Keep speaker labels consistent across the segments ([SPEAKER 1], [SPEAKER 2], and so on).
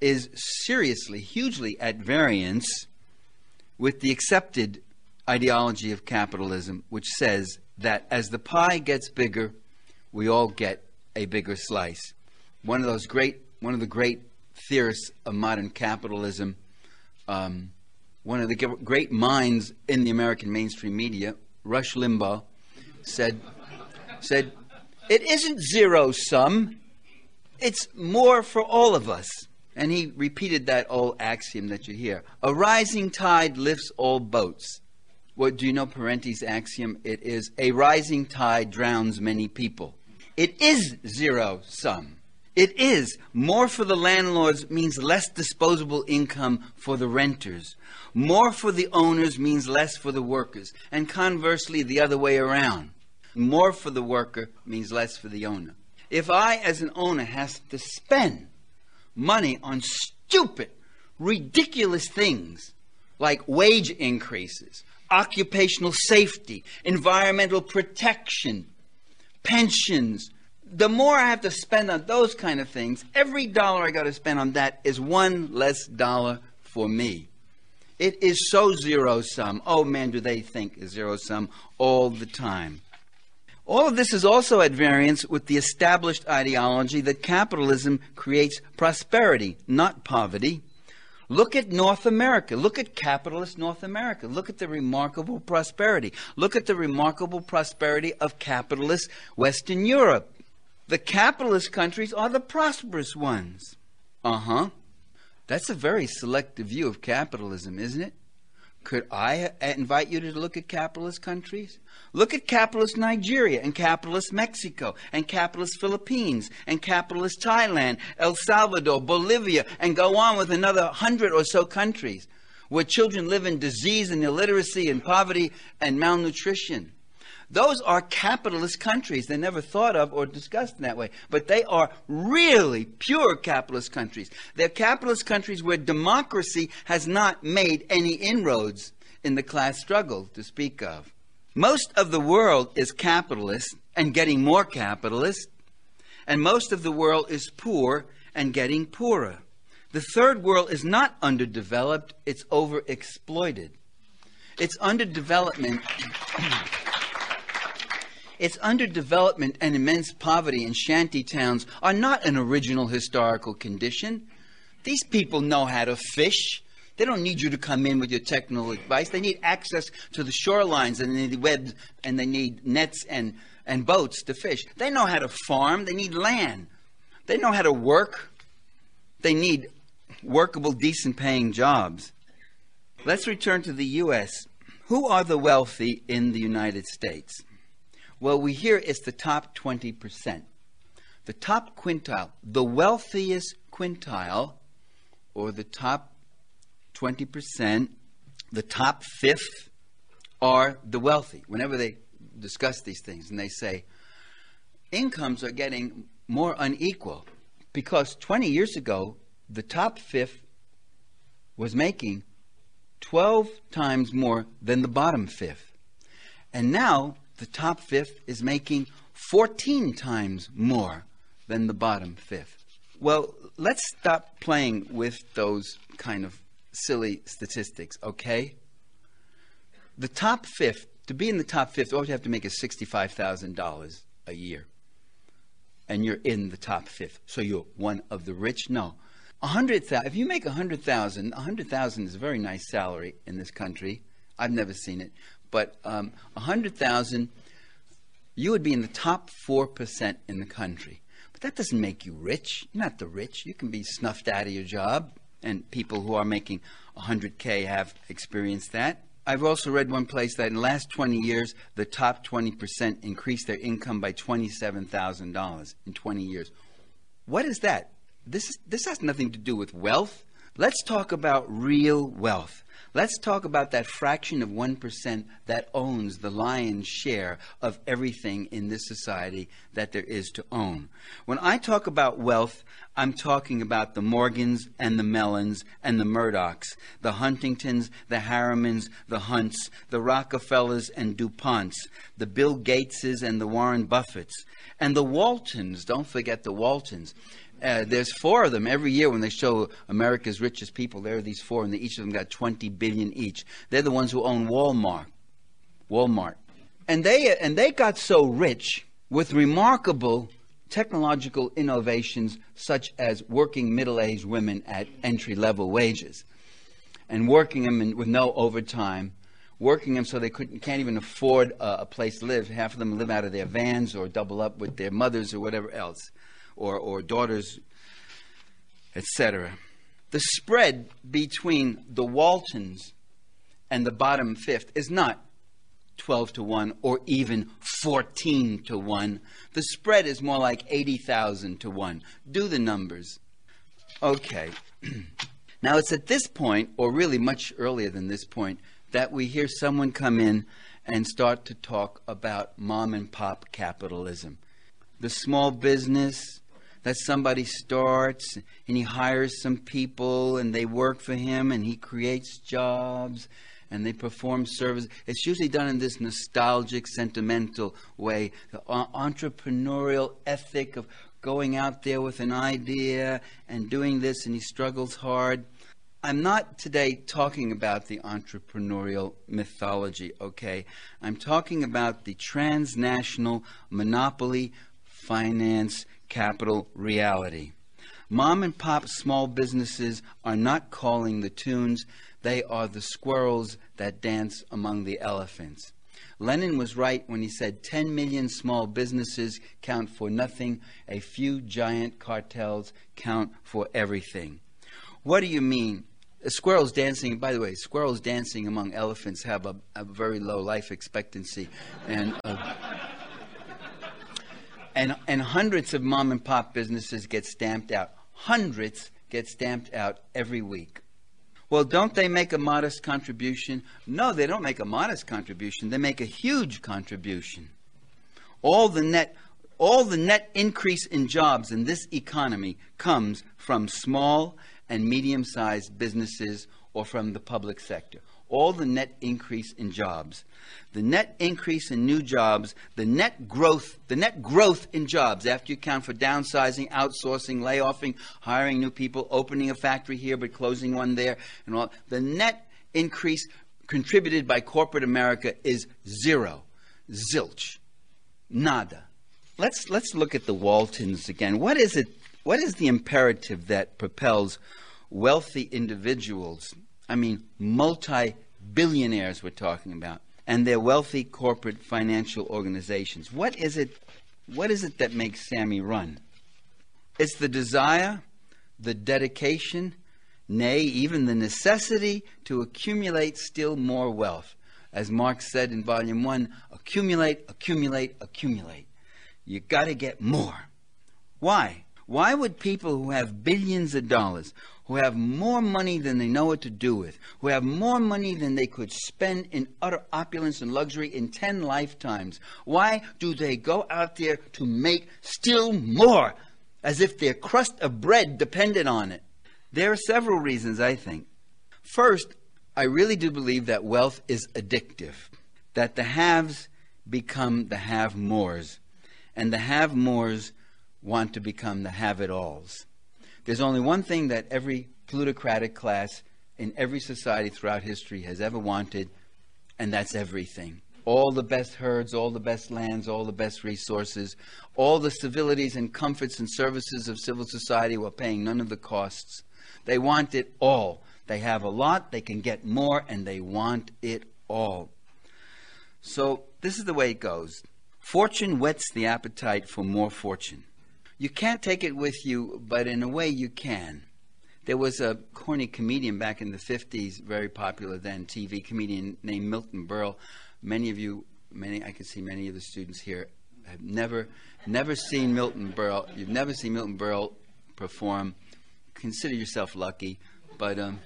[SPEAKER 1] is seriously, hugely at variance with the accepted ideology of capitalism, which says that as the pie gets bigger, we all get a bigger slice. One of those great, one of the great theorists of modern capitalism, um, one of the great minds in the American mainstream media, Rush Limbaugh, said, said, it isn't zero sum, it's more for all of us. And he repeated that old axiom that you hear a rising tide lifts all boats. What do you know Parenti's axiom? It is a rising tide drowns many people. It is zero sum. It is. More for the landlords means less disposable income for the renters. More for the owners means less for the workers. And conversely, the other way around. More for the worker means less for the owner. If I, as an owner, has to spend money on stupid, ridiculous things like wage increases, occupational safety, environmental protection, pensions, the more I have to spend on those kind of things, every dollar I got to spend on that is one less dollar for me. It is so zero sum. Oh man, do they think zero sum all the time. All of this is also at variance with the established ideology that capitalism creates prosperity, not poverty. Look at North America. Look at capitalist North America. Look at the remarkable prosperity. Look at the remarkable prosperity of capitalist Western Europe. The capitalist countries are the prosperous ones. Uh huh. That's a very selective view of capitalism, isn't it? Could I invite you to look at capitalist countries? Look at capitalist Nigeria and capitalist Mexico and capitalist Philippines and capitalist Thailand, El Salvador, Bolivia, and go on with another hundred or so countries where children live in disease and illiteracy and poverty and malnutrition. Those are capitalist countries. They're never thought of or discussed in that way. But they are really pure capitalist countries. They're capitalist countries where democracy has not made any inroads in the class struggle to speak of. Most of the world is capitalist and getting more capitalist, and most of the world is poor and getting poorer. The third world is not underdeveloped, it's overexploited. Its underdevelopment its underdevelopment and immense poverty in shanty towns are not an original historical condition. These people know how to fish. They don't need you to come in with your technical advice. They need access to the shorelines and they need webs and they need nets and, and boats to fish. They know how to farm. They need land. They know how to work. They need workable, decent paying jobs. Let's return to the U.S. Who are the wealthy in the United States? Well, we hear it's the top 20%. The top quintile, the wealthiest quintile, or the top 20%, the top fifth are the wealthy. Whenever they discuss these things and they say incomes are getting more unequal because 20 years ago, the top fifth was making 12 times more than the bottom fifth. And now the top fifth is making 14 times more than the bottom fifth. Well, let's stop playing with those kind of silly statistics, okay? The top fifth, to be in the top fifth, all you have to make is $65,000 a year. And you're in the top fifth. So you're one of the rich? No. A hundred thousand. If you make a hundred thousand, a hundred thousand is a very nice salary in this country. I've never seen it, but um, a hundred thousand, you would be in the top four percent in the country. But that doesn't make you rich. You're not the rich. You can be snuffed out of your job and people who are making 100K have experienced that. I've also read one place that in the last 20 years, the top 20% increased their income by $27,000 in 20 years. What is that? This, this has nothing to do with wealth. Let's talk about real wealth. Let's talk about that fraction of 1% that owns the lion's share of everything in this society that there is to own. When I talk about wealth, I'm talking about the Morgans and the Mellons and the Murdochs, the Huntingtons, the Harrimans, the Hunts, the Rockefellers and DuPonts, the Bill Gateses and the Warren Buffetts, and the Waltons. Don't forget the Waltons Uh, there's four of them every year when they show America's richest people. There are these four, and each of them got 20 billion each. They're the ones who own Walmart. Walmart, and they and they got so rich with remarkable technological innovations such as working middle-aged women at entry-level wages and working them in, with no overtime working them so they couldn't, can't even afford a, a, place to live. Half of them live out of their vans or double up with their mothers or whatever else, or, or daughters, etc. The spread between the Waltons and the bottom fifth is not 12 to 1 or even 14 to 1. The spread is more like 80,000 to 1. Do the numbers. Okay. now it's at this point, or really much earlier than this point, that we hear someone come in and start to talk about mom and pop capitalism. The small business that somebody starts and he hires some people and they work for him and he creates jobs and they perform service. It's usually done in this nostalgic, sentimental way. The entrepreneurial ethic of going out there with an idea and doing this, and he struggles hard. I'm not today talking about the entrepreneurial mythology, okay? I'm talking about the transnational monopoly finance capital reality. Mom and pop small businesses are not calling the tunes, they are the squirrels that dance among the elephants. Lenin was right when he said 10 million small businesses count for nothing, a few giant cartels count for everything. What do you mean? Squirrels dancing, by the way, squirrels dancing among elephants have a, a very low life expectancy. And, uh, and, and hundreds of mom and pop businesses get stamped out. Hundreds get stamped out every week. Well, don't they make a modest contribution? No, they don't make a modest contribution. They make a huge contribution. All the net all the net increase in jobs in this economy comes from small and medium sized businesses or from the public sector. All the net increase in jobs. The net increase in new jobs, the net growth, the net growth in jobs after you count for downsizing, outsourcing, layoffing, hiring new people, opening a factory here but closing one there, and all the net increase contributed by corporate America is zero. Zilch. Nada. Let's let's look at the Waltons again. What is it what is the imperative that propels wealthy individuals, I mean multi billionaires we're talking about, and their wealthy corporate financial organizations? What is it what is it that makes Sammy run? It's the desire, the dedication, nay, even the necessity to accumulate still more wealth. As Marx said in Volume 1, accumulate, accumulate, accumulate. You got to get more. Why? Why would people who have billions of dollars, who have more money than they know what to do with, who have more money than they could spend in utter opulence and luxury in 10 lifetimes, why do they go out there to make still more as if their crust of bread depended on it? There are several reasons, I think. First, I really do believe that wealth is addictive, that the haves become the have mores, and the have mores want to become the have it alls. There's only one thing that every plutocratic class in every society throughout history has ever wanted, and that's everything. All the best herds, all the best lands, all the best resources, all the civilities and comforts and services of civil society while paying none of the costs. They want it all. They have a lot, they can get more, and they want it all. So, this is the way it goes fortune whets the appetite for more fortune. You can't take it with you, but in a way you can. There was a corny comedian back in the 50s, very popular then, TV comedian named Milton Berle. Many of you, many I can see many of the students here have never, never seen Milton Berle. You've never seen Milton Berle perform. Consider yourself lucky, but um,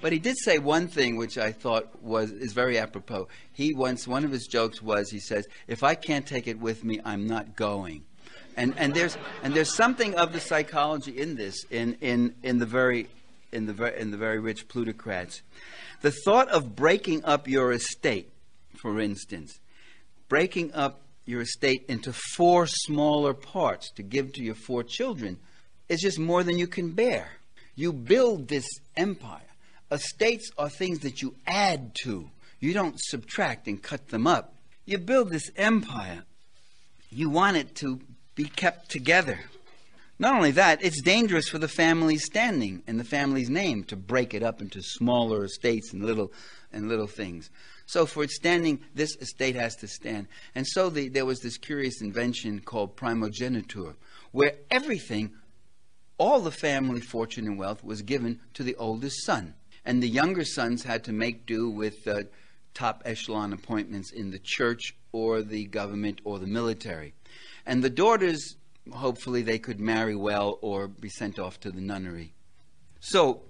[SPEAKER 1] but he did say one thing which I thought was is very apropos. He once one of his jokes was he says, "If I can't take it with me, I'm not going." And, and, there's, and there's something of the psychology in this, in, in, in, the very, in, the very, in the very rich plutocrats. The thought of breaking up your estate, for instance, breaking up your estate into four smaller parts to give to your four children is just more than you can bear. You build this empire. Estates are things that you add to. You don't subtract and cut them up. You build this empire. You want it to be kept together. Not only that, it's dangerous for the family's standing and the family's name to break it up into smaller estates and little and little things. So for its standing, this estate has to stand. And so the, there was this curious invention called primogeniture, where everything, all the family fortune and wealth, was given to the oldest son. And the younger sons had to make do with uh, top echelon appointments in the church or the government or the military. And the daughters hopefully they could marry well or be sent off to the nunnery. So,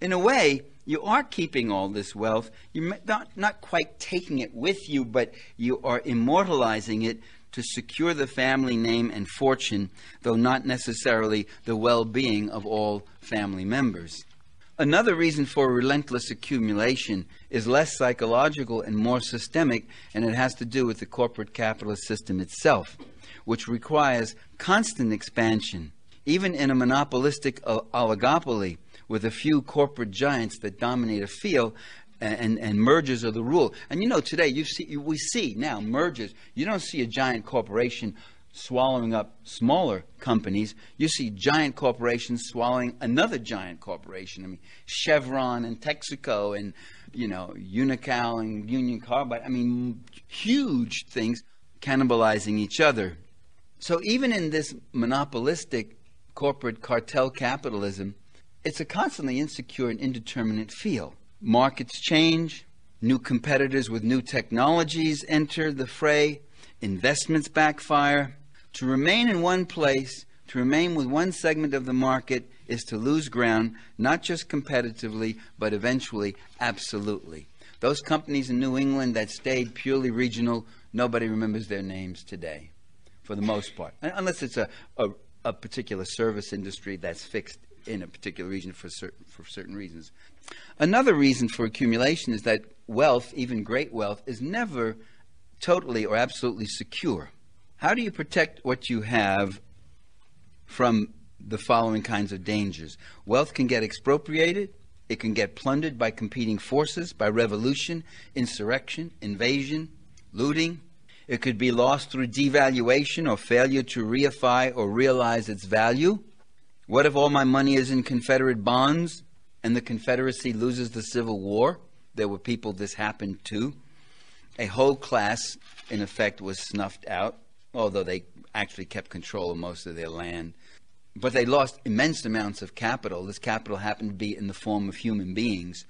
[SPEAKER 1] in a way, you are keeping all this wealth. You're not, not quite taking it with you, but you are immortalizing it to secure the family name and fortune, though not necessarily the well being of all family members. Another reason for relentless accumulation is less psychological and more systemic, and it has to do with the corporate capitalist system itself which requires constant expansion. Even in a monopolistic uh, oligopoly with a few corporate giants that dominate a field, and, and mergers are the rule. And you know, today you see, we see now mergers. You don't see a giant corporation swallowing up smaller companies. You see giant corporations swallowing another giant corporation. I mean, Chevron and Texaco and, you know, Unocal and Union Carbide. I mean, huge things cannibalizing each other. So even in this monopolistic corporate cartel capitalism, it's a constantly insecure and indeterminate field. Markets change, new competitors with new technologies enter the fray, investments backfire. To remain in one place, to remain with one segment of the market, is to lose ground, not just competitively, but eventually absolutely. Those companies in New England that stayed purely regional, nobody remembers their names today for the most part, unless it's a, a, a particular service industry that's fixed in a particular region for certain, for certain reasons. Another reason for accumulation is that wealth, even great wealth, is never totally or absolutely secure. How do you protect what you have from the following kinds of dangers? Wealth can get expropriated, it can get plundered by competing forces, by revolution, insurrection, invasion, looting, it could be lost through devaluation or failure to reify or realize its value. What if all my money is in Confederate bonds and the Confederacy loses the Civil War? There were people this happened to. A whole class, in effect, was snuffed out, although they actually kept control of most of their land. But they lost immense amounts of capital. This capital happened to be in the form of human beings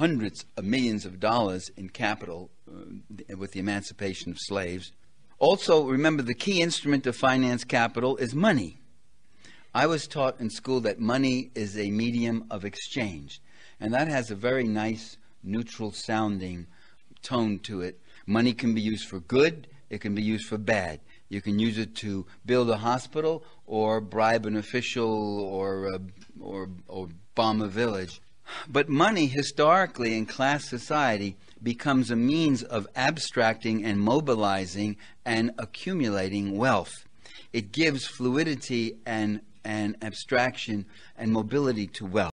[SPEAKER 1] hundreds of millions of dollars in capital with the emancipation of slaves. Also, remember the key instrument to finance capital is money. I was taught in school that money is a medium of exchange, and that has a very nice, neutral sounding tone to it. Money can be used for good, it can be used for bad. You can use it to build a hospital or bribe an official or, uh, or, or bomb a village. But money, historically in class society, becomes a means of abstracting and mobilizing and accumulating wealth. It gives fluidity and, and abstraction and mobility to wealth.